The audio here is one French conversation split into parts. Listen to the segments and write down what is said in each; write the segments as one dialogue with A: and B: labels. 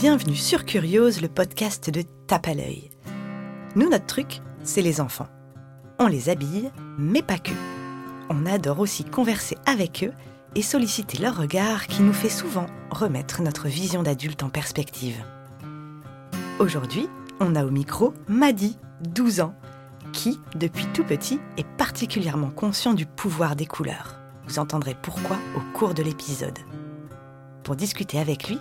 A: bienvenue sur Curiose, le podcast de Tape à l'œil. Nous, notre truc, c'est les enfants. On les habille, mais pas que. On adore aussi converser avec eux et solliciter leur regard qui nous fait souvent remettre notre vision d'adulte en perspective. Aujourd'hui, on a au micro Madi, 12 ans, qui, depuis tout petit, est particulièrement conscient du pouvoir des couleurs. Vous entendrez pourquoi au cours de l'épisode. Pour discuter avec lui,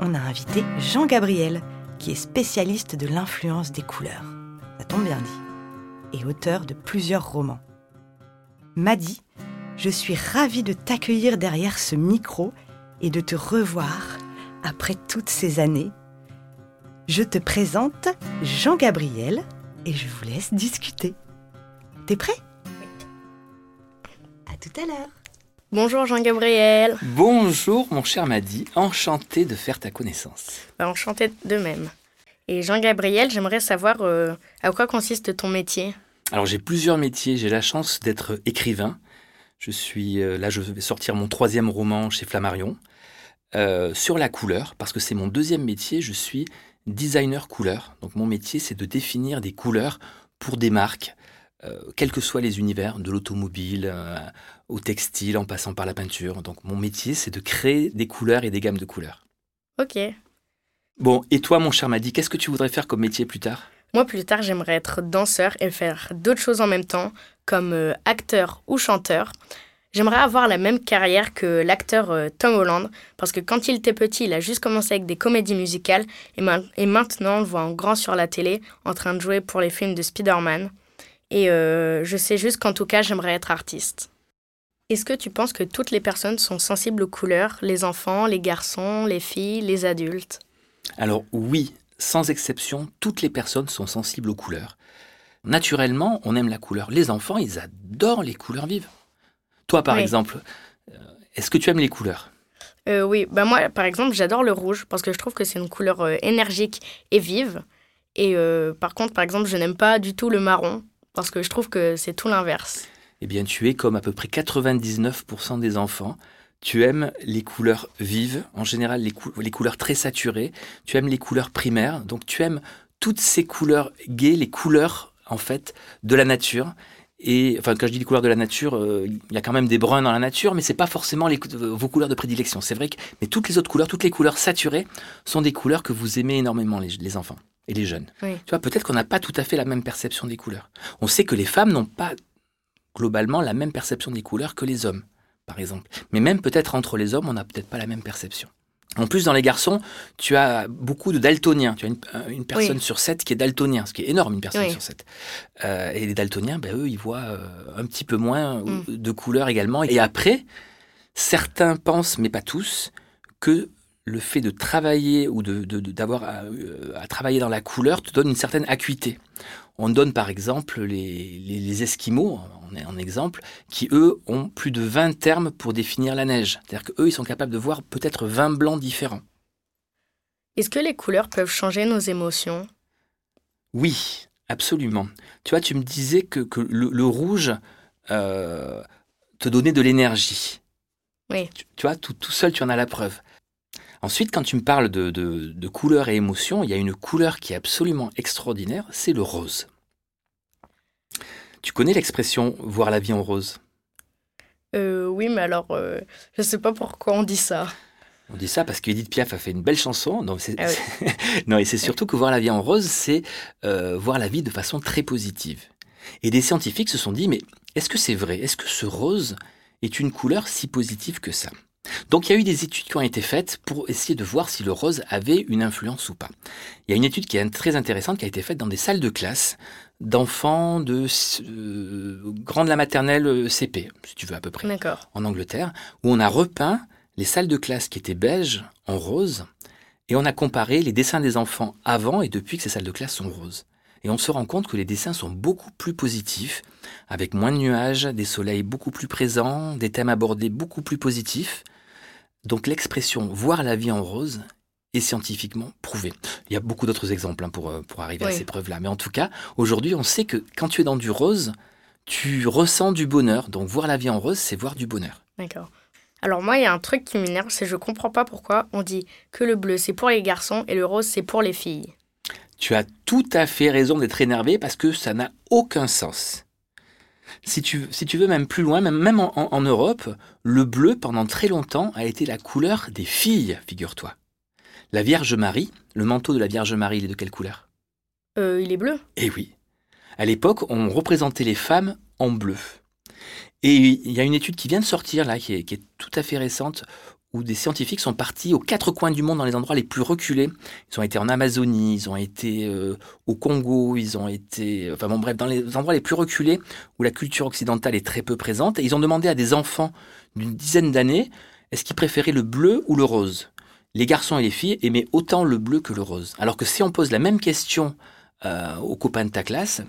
A: on a invité Jean-Gabriel, qui est spécialiste de l'influence des couleurs. Ça tombe bien dit. Et auteur de plusieurs romans. Madi, je suis ravie de t'accueillir derrière ce micro et de te revoir après toutes ces années. Je te présente Jean-Gabriel et je vous laisse discuter. T'es prêt?
B: Oui.
A: À tout à l'heure.
C: Bonjour Jean-Gabriel.
B: Bonjour mon cher Madi, enchanté de faire ta connaissance.
C: Bah, enchanté de même. Et Jean-Gabriel, j'aimerais savoir euh, à quoi consiste ton métier?
B: Alors j'ai plusieurs métiers, j'ai la chance d'être écrivain. Je suis euh, là, je vais sortir mon troisième roman chez Flammarion euh, sur la couleur, parce que c'est mon deuxième métier. Je suis designer couleur. Donc mon métier, c'est de définir des couleurs pour des marques, euh, quels que soient les univers, de l'automobile euh, au textile, en passant par la peinture. Donc mon métier, c'est de créer des couleurs et des gammes de couleurs.
C: Ok.
B: Bon, et toi, mon cher Madi, qu'est-ce que tu voudrais faire comme métier plus tard?
C: Moi, plus tard, j'aimerais être danseur et faire d'autres choses en même temps, comme euh, acteur ou chanteur. J'aimerais avoir la même carrière que l'acteur Tom Holland, parce que quand il était petit, il a juste commencé avec des comédies musicales, et, ma- et maintenant on le voit en grand sur la télé, en train de jouer pour les films de Spider-Man. Et euh, je sais juste qu'en tout cas, j'aimerais être artiste. Est-ce que tu penses que toutes les personnes sont sensibles aux couleurs, les enfants, les garçons, les filles, les adultes?
B: Alors oui, sans exception, toutes les personnes sont sensibles aux couleurs. Naturellement, on aime la couleur. Les enfants, ils adorent les couleurs vives. Toi, par
C: Oui.
B: exemple, euh, est-ce que tu aimes les couleurs?
C: Euh, oui, bah moi, par exemple, j'adore le rouge parce que je trouve que c'est une couleur énergique et vive. Et euh, par contre, par exemple, je n'aime pas du tout le marron parce que je trouve que c'est tout l'inverse.
B: Eh bien, tu es comme à peu près 99% des enfants. Tu aimes les couleurs vives, en général les, cou- les couleurs très saturées. Tu aimes les couleurs primaires, donc tu aimes toutes ces couleurs gaies, les couleurs en fait de la nature. Et enfin, quand je dis les couleurs de la nature, euh, il y a quand même des bruns dans la nature, mais c'est pas forcément vos couleurs de prédilection. C'est vrai que, mais toutes les autres couleurs, toutes les couleurs saturées, sont des couleurs que vous aimez énormément les enfants et les jeunes.
C: Oui.
B: Tu vois, peut-être qu'on n'a pas tout à fait la même perception des couleurs. On sait que les femmes n'ont pas globalement la même perception des couleurs que les hommes, par exemple. Mais même peut-être entre les hommes, on n'a peut-être pas la même perception. En plus, dans les garçons, tu as beaucoup de daltoniens. Tu as une, euh, une personne
C: Oui.
B: sur sept qui est daltonien, ce qui est énorme, une personne
C: Oui.
B: sur sept. Euh, et les daltoniens, ben, eux, ils voient euh, un petit peu moins
C: Mm.
B: de couleurs également. Et après, certains pensent, mais pas tous, que le fait de travailler ou de- de- de- d'avoir à, euh, à travailler dans la couleur te donne une certaine acuité. On donne par exemple les, les, les Esquimaux, en, en exemple, qui eux ont plus de 20 termes pour définir la neige. C'est-à-dire qu'eux, ils sont capables de voir peut-être 20 blancs différents.
C: Est-ce que les couleurs peuvent changer nos émotions?
B: Oui, absolument. Tu vois, tu me disais que, que le, le rouge euh, te donnait de l'énergie.
C: Oui.
B: Tu, tu vois, tout, tout seul, tu en as la preuve. Ensuite, quand tu me parles de, de, de couleurs et émotions, il y a une couleur qui est absolument extraordinaire, c'est le rose. Tu connais l'expression voir la vie en rose
C: euh, Oui, mais alors, euh, je sais pas pourquoi on dit ça.
B: On dit ça parce qu'Edith Piaf a fait une belle chanson. Non, c'est-
C: Ah
B: non et c'est surtout que voir la vie en rose, c'est euh, voir la vie de façon très positive. Et des scientifiques se sont dit, mais est-ce que c'est vrai? Est-ce que ce rose est une couleur si positive que ça? Donc il y a eu des études qui ont été faites pour essayer de voir si le rose avait une influence ou pas. Il y a une étude qui est très intéressante qui a été faite dans des salles de classe d'enfants de euh, grande la maternelle euh, CP, si tu veux à peu près en Angleterre, où on a repeint les salles de classe qui étaient beiges en rose, et on a comparé les dessins des enfants avant et depuis que ces salles de classe sont roses. Et on se rend compte que les dessins sont beaucoup plus positifs, avec moins de nuages, des soleils beaucoup plus présents, des thèmes abordés beaucoup plus positifs. Donc l'expression voir la vie en rose est scientifiquement prouvée. Il y a beaucoup d'autres exemples hein, pour, euh, pour arriver à ces preuves-là. Mais en tout cas, aujourd'hui, on sait que quand tu es dans du rose, tu ressens du bonheur. Donc voir la vie en rose, c'est voir du bonheur.
C: D'accord. Alors moi, il y a un truc qui m'énerve, c'est je comprends pas pourquoi on dit que le bleu c'est pour les garçons et le rose c'est pour les filles.
B: Tu as tout à fait raison d'être énervé parce que ça n'a aucun sens. Si tu, si tu veux même plus loin, même, même en, en Europe, le bleu pendant très longtemps a été la couleur des filles, figure-toi. La Vierge Marie, le manteau de la Vierge Marie, il est de quelle couleur?
C: Euh, il est bleu.
B: Eh oui. À l'époque, on représentait les femmes en bleu. Et il y a une étude qui vient de sortir là, qui est, qui est tout à fait récente, où des scientifiques sont partis aux quatre coins du monde, dans les endroits les plus reculés. Ils ont été en Amazonie, ils ont été euh, au Congo, ils ont été, enfin bon bref, dans les endroits les plus reculés où la culture occidentale est très peu présente. Et ils ont demandé à des enfants d'une dizaine d'années, est-ce qu'ils préféraient le bleu ou le rose? Les garçons et les filles aimaient autant le bleu que le rose. Alors que si on pose la même question euh, aux copains de ta classe,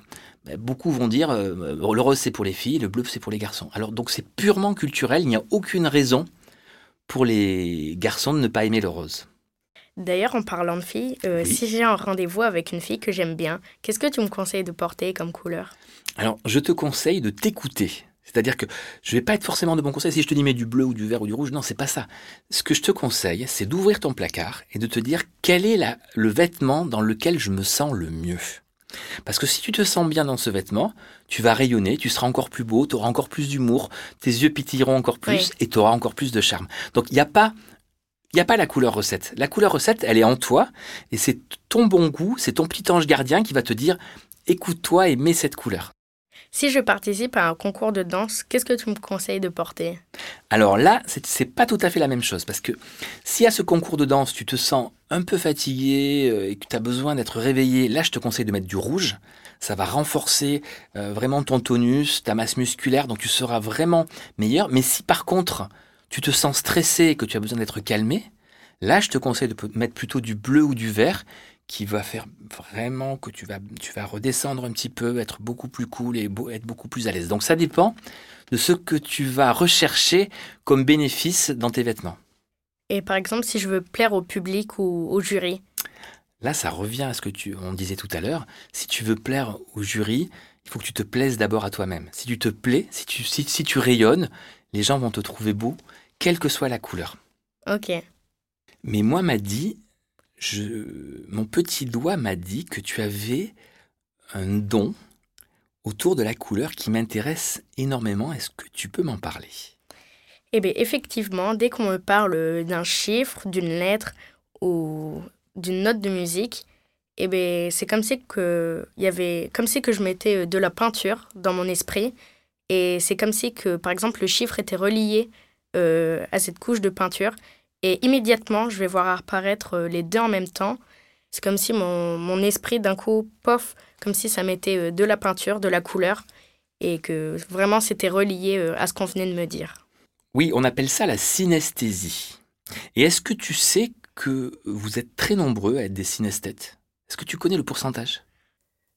B: ben, beaucoup vont dire euh, le rose c'est pour les filles, le bleu c'est pour les garçons. Alors donc c'est purement culturel, il n'y a aucune raison pour les garçons de ne pas aimer le rose.
C: D'ailleurs, en parlant de filles, euh,
B: Oui.
C: si j'ai un rendez-vous avec une fille que j'aime bien, qu'est-ce que tu me conseilles de porter comme couleur?
B: Alors je te conseille de t'écouter. C'est-à-dire que je vais pas être forcément de bon conseil si je te dis mets du bleu ou du vert ou du rouge. Non, c'est pas ça. Ce que je te conseille, c'est d'ouvrir ton placard et de te dire quel est la- le vêtement dans lequel je me sens le mieux. Parce que si tu te sens bien dans ce vêtement, tu vas rayonner, tu seras encore plus beau, tu auras encore plus d'humour, tes yeux pétilleront encore plus
C: Oui.
B: et tu auras encore plus de charme. Donc il n'y a pas il n'y a pas la couleur recette. La couleur recette, elle est en toi et c'est ton bon goût, c'est ton petit ange gardien qui va te dire écoute-toi et mets cette couleur.
C: Si je participe à un concours de danse, qu'est-ce que tu me conseilles de porter?
B: Alors là, c'est c'est pas tout à fait la même chose parce que si à ce concours de danse, tu te sens un peu fatigué euh, et que tu as besoin d'être réveillé, là, je te conseille de mettre du rouge. Ça va renforcer euh, vraiment ton tonus, ta masse musculaire, donc tu seras vraiment meilleur. Mais si par contre, tu te sens stressé et que tu as besoin d'être calmé, là, je te conseille de mettre plutôt du bleu ou du vert qui va faire vraiment que tu vas, tu vas redescendre un petit peu, être beaucoup plus cool et être beaucoup plus à l'aise. Donc ça dépend de ce que tu vas rechercher comme bénéfice dans tes vêtements.
C: Et par exemple, si je veux plaire au public ou au jury
B: Là, ça revient à ce que tu, on disait tout à l'heure. Si tu veux plaire au jury, il faut que tu te plaises d'abord à toi-même. Si tu te plais, si tu, si, si tu rayonnes, les gens vont te trouver beau, quelle que soit la couleur.
C: Ok.
B: Mais moi, m'a dit, je, mon petit doigt m'a dit que tu avais un don autour de la couleur qui m'intéresse énormément. Est-ce que tu peux m'en parler?
C: Eh bien, effectivement, dès qu'on me parle d'un chiffre, d'une lettre ou d'une note de musique, eh bien, c'est comme si que y avait, comme si que je mettais euh, de la peinture dans mon esprit, et c'est comme si que, par exemple, le chiffre était relié euh, à cette couche de peinture, et immédiatement, je vais voir apparaître euh, les deux en même temps. C'est comme si mon, mon esprit, d'un coup, pof, comme si ça mettait euh, de la peinture, de la couleur, et que vraiment c'était relié euh, à ce qu'on venait de me dire.
B: Oui, on appelle ça la synesthésie. Et est-ce que tu sais que vous êtes très nombreux à être des synesthètes? Est-ce que tu connais le pourcentage?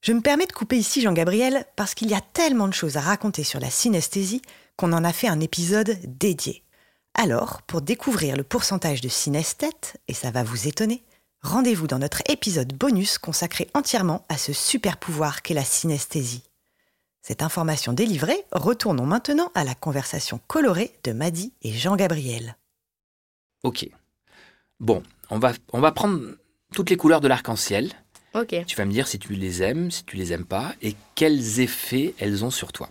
A: Je me permets de couper ici Jean-Gabriel parce qu'il y a tellement de choses à raconter sur la synesthésie qu'on en a fait un épisode dédié. Alors, pour découvrir le pourcentage de synesthètes, et ça va vous étonner, rendez-vous dans notre épisode bonus consacré entièrement à ce super pouvoir qu'est la synesthésie. Cette information délivrée, retournons maintenant à la conversation colorée de Maddy et Jean-Gabriel.
B: Ok. Bon, on va, on va prendre toutes les couleurs de l'arc-en-ciel.
C: Ok.
B: Tu vas me dire si tu les aimes, si tu les aimes pas, et quels effets elles ont sur toi.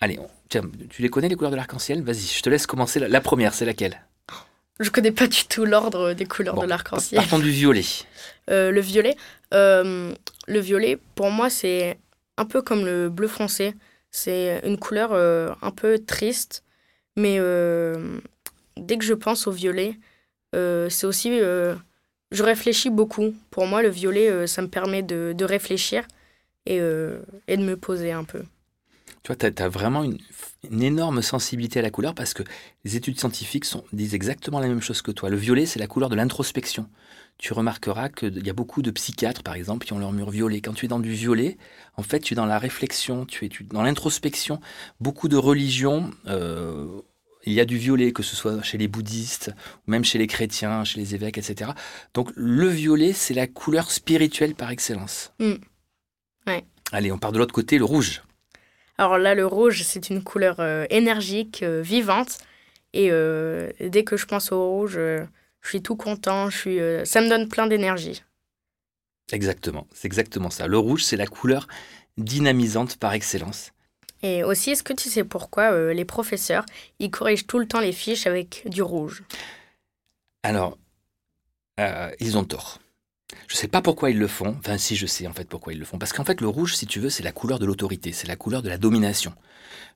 B: Allez, on- tiens, tu les connais les couleurs de l'arc-en-ciel? Vas-y, je te laisse commencer. La, la première, c'est laquelle?
C: Je connais pas du tout l'ordre des couleurs
B: Bon,
C: de l'arc-en-ciel.
B: Partons du violet.
C: Euh, le violet, euh, le violet, pour moi, c'est un peu comme le bleu foncé. C'est une couleur euh, un peu triste, mais euh, dès que je pense au violet, euh, c'est aussi, je réfléchis beaucoup. Pour moi, le violet, ça me permet de, réfléchir et, de me poser un peu.
B: Tu vois, tu as, vraiment une, énorme sensibilité à la couleur parce que les études scientifiques disent exactement la même chose que toi. Le violet, c'est la couleur de l'introspection. Tu remarqueras qu'il y a beaucoup de psychiatres, par exemple, qui ont leur mur violet. Quand tu es dans du violet, en fait, tu es dans la réflexion, tu es tu- dans l'introspection. Beaucoup de religions, euh, il y a du violet, que ce soit chez les bouddhistes, ou même chez les chrétiens, chez les évêques, etc. Donc le violet, c'est la couleur spirituelle par excellence.
C: Mm. Ouais.
B: Allez, on part de l'autre côté, le rouge.
C: Alors là, le rouge, c'est une couleur euh, énergique, euh, vivante. Et dès que je pense au rouge, je suis tout content, je suis, ça me donne plein d'énergie.
B: Exactement, c'est exactement ça. Le rouge, c'est la couleur dynamisante par excellence.
C: Et aussi, est-ce que tu sais pourquoi les professeurs, ils corrigent tout le temps les fiches avec du rouge?
B: Alors, ils ont tort. Je ne sais pas pourquoi ils le font. Enfin, si, je sais en fait pourquoi ils le font. Parce qu'en fait, le rouge, si tu veux, c'est la couleur de l'autorité, c'est la couleur de la domination.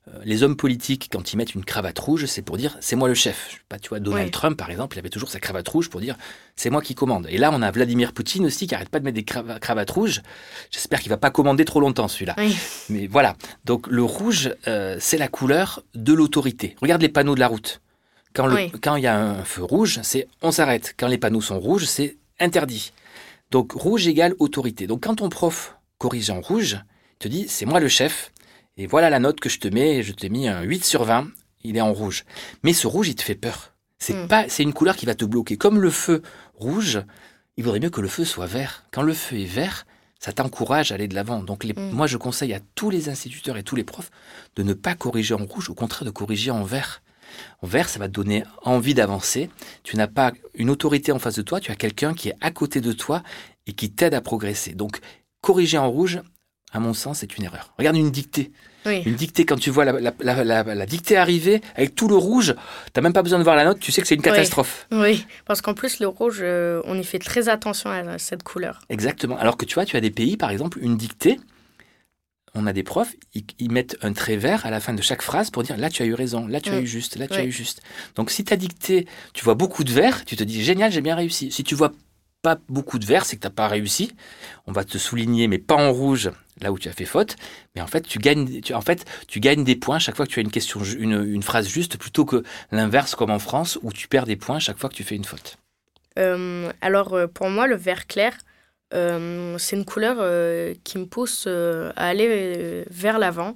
B: Euh, les hommes politiques, quand ils mettent une cravate rouge, c'est pour dire c'est moi le chef. Pas, tu vois, Donald Trump, par exemple, il avait toujours sa cravate rouge pour dire c'est moi qui commande. Et là, on a Vladimir Poutine aussi qui arrête pas de mettre des cravates rouges. J'espère qu'il va pas commander trop longtemps celui-là. Mais voilà. Donc le rouge, euh, c'est la couleur de l'autorité. Regarde les panneaux de la route. Quand il y a un feu rouge, c'est on s'arrête. Quand les panneaux sont rouges, c'est interdit. Donc rouge égale autorité. Donc quand ton prof corrige en rouge, il te dit c'est moi le chef, et voilà la note que je te mets, je t'ai mis un 8 sur 20, il est en rouge. Mais ce rouge, il te fait peur. C'est hmm. pas, c'est une couleur qui va te bloquer. Comme le feu rouge, il vaudrait mieux que le feu soit vert. Quand le feu est vert, ça t'encourage à aller de l'avant. Donc hmm. moi, je conseille à tous les instituteurs et tous les profs de ne pas corriger en rouge, au contraire de corriger en vert. En vert, ça va te donner envie d'avancer. Tu n'as pas une autorité en face de toi, tu as quelqu'un qui est à côté de toi et qui t'aide à progresser. Donc, corriger en rouge, à mon sens, c'est une erreur. Regarde une dictée. Une dictée, quand tu vois la, dictée arriver avec tout le rouge, tu n'as même pas besoin de voir la note, tu sais que c'est une catastrophe.
C: Oui, parce qu'en plus, le rouge, euh, on y fait très attention à cette couleur.
B: Exactement. Alors que tu vois, tu as des pays, par exemple, une dictée, on a des profs, ils, mettent un trait vert à la fin de chaque phrase pour dire là tu as eu raison, là tu as eu juste, là tu as eu juste. Donc si tu as dicté, tu vois beaucoup de vert, tu te dis génial, j'ai bien réussi. Si tu vois pas beaucoup de vert, c'est que tu n'as pas réussi. On va te souligner, mais pas en rouge, là où tu as fait faute. Mais en fait, tu gagnes, en fait, tu gagnes des points chaque fois que tu as une question, une, une phrase juste, plutôt que l'inverse comme en France, où tu perds des points chaque fois que tu fais une faute.
C: Euh, alors euh, pour moi, le vert clair, euh, c'est une couleur euh, qui me pousse euh, à aller vers l'avant.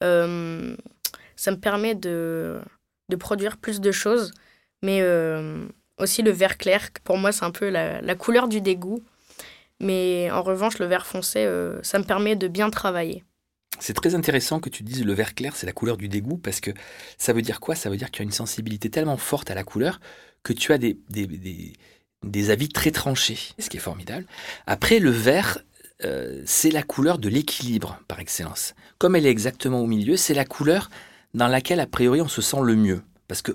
C: ça me permet de, de, produire plus de choses, mais aussi le vert clair, pour moi c'est un peu la, la, couleur du dégoût. Mais en revanche, le vert foncé, ça me permet de bien travailler.
B: C'est très intéressant que tu dises le vert clair, c'est la couleur du dégoût, parce que ça veut dire quoi? Ça veut dire que tu as une sensibilité tellement forte à la couleur que tu as des, des, des des avis très tranchés, ce qui est formidable. Après, le vert, euh, c'est la couleur de l'équilibre par excellence. Comme elle est exactement au milieu, c'est la couleur dans laquelle, a priori, on se sent le mieux. Parce que,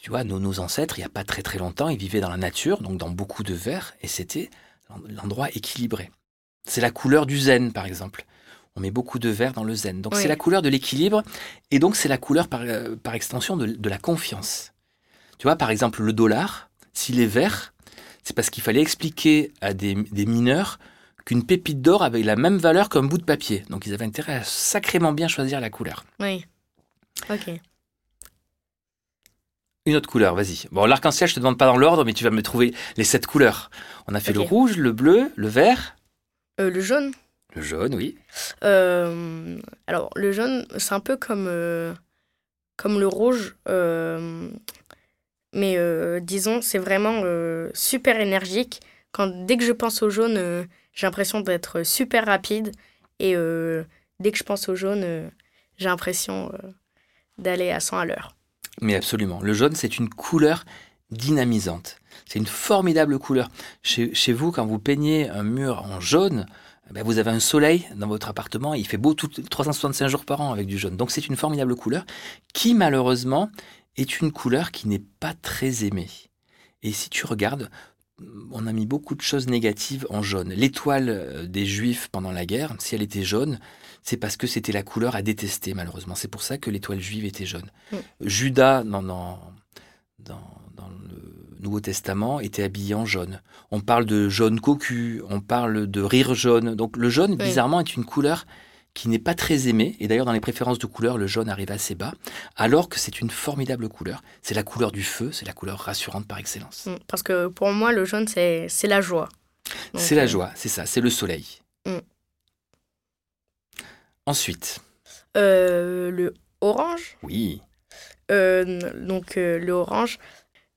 B: tu vois, nos, ancêtres, il n'y a pas très très longtemps, ils vivaient dans la nature, donc dans beaucoup de vert, et c'était l'endroit équilibré. C'est la couleur du zen, par exemple. On met beaucoup de vert dans le zen. Donc c'est la couleur de l'équilibre, et donc c'est la couleur par, euh, par extension de, de la confiance. Tu vois, par exemple, le dollar, s'il est vert, c'est parce qu'il fallait expliquer à des, mineurs qu'une pépite d'or avait la même valeur qu'un bout de papier. Donc ils avaient intérêt à sacrément bien choisir la couleur.
C: Oui. Ok.
B: Une autre couleur, vas-y. Bon, l'arc-en-ciel, je te demande pas dans l'ordre, mais tu vas me trouver les sept couleurs. On a fait le rouge, le bleu, le vert.
C: Euh, le jaune.
B: Le jaune, oui.
C: Euh, alors, le jaune, c'est un peu comme, euh, comme le rouge. Mais euh, disons, c'est vraiment euh, super énergique. Quand, dès que je pense au jaune, euh, j'ai l'impression d'être super rapide. Et dès que je pense au jaune, j'ai l'impression d'aller à 100 à l'heure.
B: Mais absolument. Le jaune, c'est une couleur dynamisante. C'est une formidable couleur. Chez, vous, quand vous peignez un mur en jaune, eh ben vous avez un soleil dans votre appartement. il fait beau tout, 365 jours par an avec du jaune. Donc c'est une formidable couleur qui, malheureusement, est une couleur qui n'est pas très aimée. Et si tu regardes, on a mis beaucoup de choses négatives en jaune. L'étoile euh, des Juifs pendant la guerre, si elle était jaune, c'est parce que c'était la couleur à détester, malheureusement. C'est pour ça que l'étoile juive était jaune. Mm. Judas, dans, dans, dans, le Nouveau Testament, était habillé en jaune. On parle de jaune cocu, on parle de rire jaune. Donc le jaune, bizarrement, est une couleur qui n'est pas très aimé, et d'ailleurs dans les préférences de couleurs, le jaune arrive assez bas, alors que c'est une formidable couleur. C'est la couleur du feu, c'est la couleur rassurante par excellence. Mm,
C: parce que pour moi, le jaune, c'est la joie.
B: C'est la euh, joie, c'est ça, c'est le soleil. Mm. Ensuite.
C: Euh, le orange.
B: Oui.
C: Euh, donc le orange.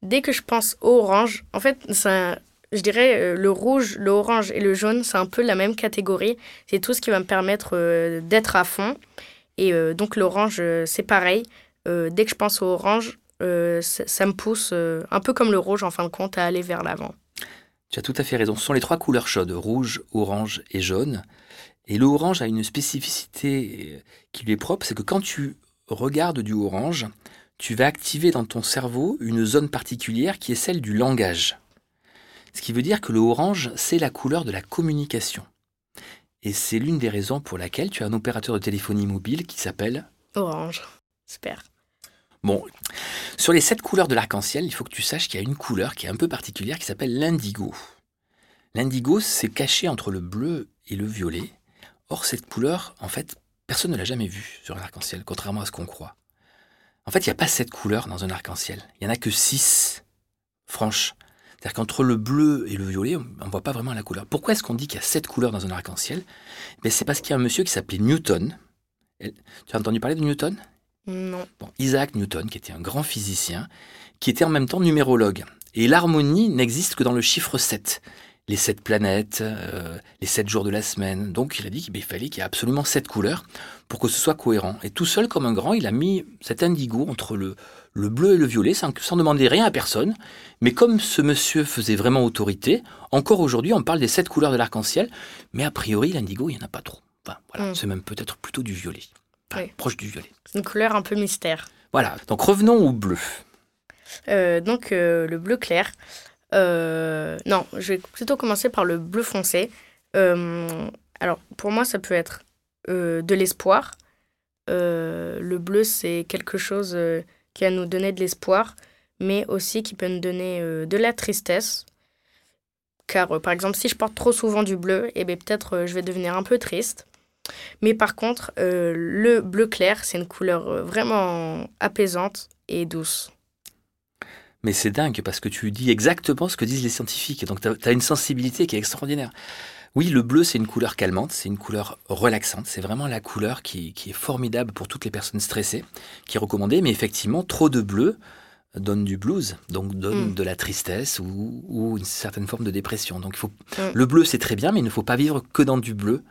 C: Dès que je pense orange, en fait, ça je dirais euh, le rouge, l'orange et le jaune, c'est un peu la même catégorie. C'est tout ce qui va me permettre euh, d'être à fond. Et euh, donc l'orange, c'est pareil. dès que je pense au orange, ça, me pousse, un peu comme le rouge en fin de compte, à aller vers l'avant.
B: Tu as tout à fait raison. Ce sont les trois couleurs chaudes, rouge, orange et jaune. Et le orange a une spécificité qui lui est propre, c'est que quand tu regardes du orange, tu vas activer dans ton cerveau une zone particulière qui est celle du langage. Ce qui veut dire que le orange, c'est la couleur de la communication. Et c'est l'une des raisons pour laquelle tu as un opérateur de téléphonie mobile qui s'appelle...
C: Orange. Super.
B: Bon, sur les sept couleurs de l'arc-en-ciel, il faut que tu saches qu'il y a une couleur qui est un peu particulière qui s'appelle l'indigo. L'indigo, c'est caché entre le bleu et le violet. Or, cette couleur, en fait, personne ne l'a jamais vue sur un arc-en-ciel, contrairement à ce qu'on croit. En fait, il n'y a pas sept couleurs dans un arc-en-ciel. Il n'y en a que six franches. C'est-à-dire qu'entre le bleu et le violet, on ne voit pas vraiment la couleur. Pourquoi est-ce qu'on dit qu'il y a sept couleurs dans un arc-en-ciel? Ben, C'est parce qu'il y a un monsieur qui s'appelait Newton. Tu as entendu parler de Newton?
C: Non.
B: Bon, Isaac Newton, qui était un grand physicien, qui était en même temps numérologue. Et l'harmonie n'existe que dans le chiffre 7. Les sept planètes, euh, les sept jours de la semaine. Donc il a dit qu'il fallait qu'il y ait absolument sept couleurs pour que ce soit cohérent. Et tout seul, comme un grand, il a mis cet indigo entre le, le bleu et le violet sans, sans demander rien à personne. Mais comme ce monsieur faisait vraiment autorité, encore aujourd'hui, on parle des sept couleurs de l'arc-en-ciel. Mais a priori, l'indigo, il n'y en a pas trop. Enfin, voilà,
C: Mm.
B: c'est même peut-être plutôt du violet. Enfin,
C: Oui.
B: Proche du violet.
C: Une couleur un peu mystère.
B: Voilà, donc revenons au bleu.
C: Euh, donc euh, le bleu clair. Euh, non, je vais plutôt commencer par le bleu foncé. Euh, alors pour moi, ça peut être euh, de l'espoir. Le bleu, c'est quelque chose qui va nous donner de l'espoir, mais aussi qui peut nous donner de la tristesse. Car par exemple, si je porte trop souvent du bleu, eh ben, peut-être je vais devenir un peu triste. Mais par contre, le bleu clair, c'est une couleur vraiment apaisante et douce.
B: Mais c'est dingue parce que tu dis exactement ce que disent les scientifiques. Donc tu as, une sensibilité qui est extraordinaire. Oui, le bleu, c'est une couleur calmante, c'est une couleur relaxante. C'est vraiment la couleur qui, qui est formidable pour toutes les personnes stressées, qui est recommandée. Mais effectivement, trop de bleu donne du blues, donc donne
C: Mm.
B: de la tristesse ou, ou une certaine forme de dépression. Donc il faut,
C: Mm.
B: le bleu, c'est très bien, mais il ne faut pas vivre que dans du bleu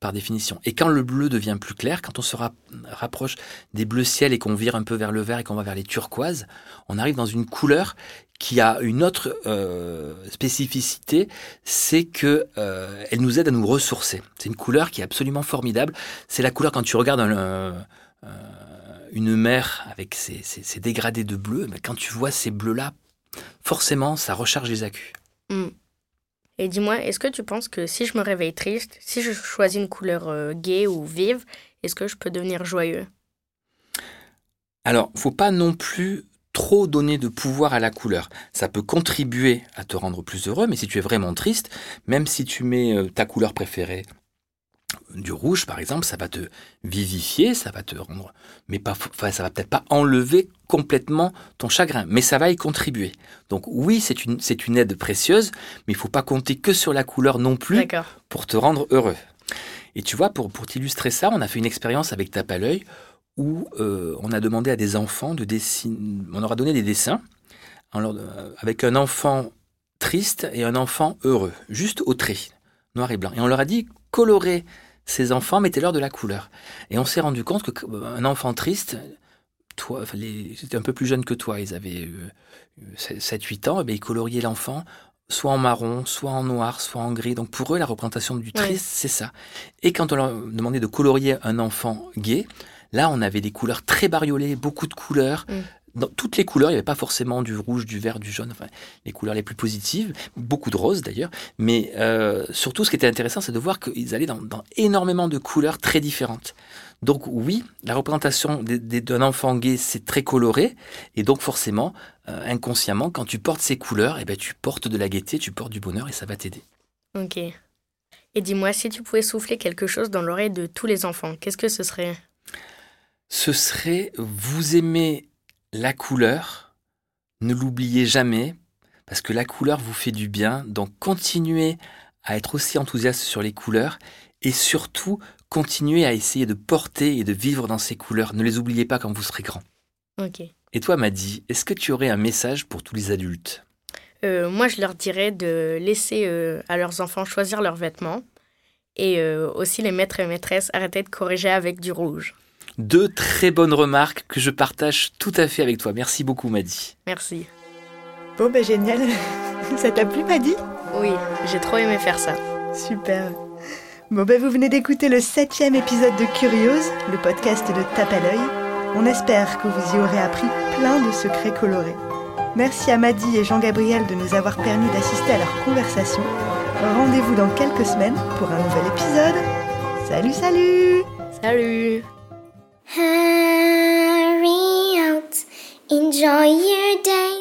B: par définition. Et quand le bleu devient plus clair, quand on se ra- rapproche des bleus ciel et qu'on vire un peu vers le vert et qu'on va vers les turquoises, on arrive dans une couleur qui a une autre euh, spécificité, c'est que euh, elle nous aide à nous ressourcer. C'est une couleur qui est absolument formidable. C'est la couleur quand tu regardes euh, une mer avec ses, dégradés de bleu, mais quand tu vois ces bleus-là, forcément, ça recharge les accus.
C: Mm. Et dis-moi, est-ce que tu penses que si je me réveille triste, si je choisis une couleur euh, gaie ou vive, est-ce que je peux devenir joyeux?
B: Alors, faut pas non plus trop donner de pouvoir à la couleur. Ça peut contribuer à te rendre plus heureux, mais si tu es vraiment triste, même si tu mets euh, ta couleur préférée, du rouge par exemple, ça va te vivifier, ça va te rendre, mais pas, enfin, ça va peut-être pas enlever complètement ton chagrin, mais ça va y contribuer. Donc oui, c'est une, c'est une aide précieuse, mais il faut pas compter que sur la couleur non plus pour te rendre heureux. Et tu vois, pour, pour t'illustrer ça, on a fait une expérience avec Tape à l'œil où euh, on a demandé à des enfants de dessiner, on leur a donné des dessins leur- euh, avec un enfant triste et un enfant heureux, juste au trait, noir et blanc. Et on leur a dit colorez ces enfants, mettez-leur de la couleur. Et on s'est rendu compte que euh, un enfant triste, toi, enfin, les- c'était un peu plus jeune que toi, ils avaient euh, 7-8 ans, et bien ils coloriaient l'enfant soit en marron, soit en noir, soit en gris. Donc pour eux, la représentation du triste, c'est ça. Et quand on leur demandait de colorier un enfant gay, là, on avait des couleurs très bariolées, beaucoup de couleurs.
C: Mm.
B: Dans toutes les couleurs, il n'y avait pas forcément du rouge, du vert, du jaune, enfin, les couleurs les plus positives, beaucoup de rose d'ailleurs. Mais euh, surtout, ce qui était intéressant, c'est de voir qu'ils allaient dans, dans énormément de couleurs très différentes. Donc oui, la représentation d'un enfant gay, c'est très coloré. Et donc forcément, euh, inconsciemment, quand tu portes ces couleurs, eh ben, tu portes de la gaieté, tu portes du bonheur et ça va t'aider.
C: Ok. Et dis-moi, si tu pouvais souffler quelque chose dans l'oreille de tous les enfants, qu'est-ce que ce serait?
B: Ce serait vous aimez la couleur, ne l'oubliez jamais, parce que la couleur vous fait du bien. Donc continuez à être aussi enthousiaste sur les couleurs et surtout continuez à essayer de porter et de vivre dans ces couleurs. Ne les oubliez pas quand vous serez grand.
C: Ok.
B: Et toi, Maddy, est-ce que tu aurais un message pour tous les adultes?
C: Euh, moi, je leur dirais de laisser euh, à leurs enfants choisir leurs vêtements et euh, aussi les maîtres et maîtresses arrêter de corriger avec du rouge.
B: Deux très bonnes remarques que je partage tout à fait avec toi. Merci beaucoup, Maddy.
C: Merci.
A: Bon, ben génial. Ça t'a plu, Maddy
C: Oui, j'ai trop aimé faire ça.
A: Super. Bon, ben vous venez d'écouter le septième épisode de Curieuse, le podcast de Tape à l'œil. On espère que vous y aurez appris plein de secrets colorés. Merci à Maddy et Jean-Gabriel de nous avoir permis d'assister à leur conversation. Rendez-vous dans quelques semaines pour un nouvel épisode. Salut, salut
C: Salut
D: Hurry out, enjoy your day.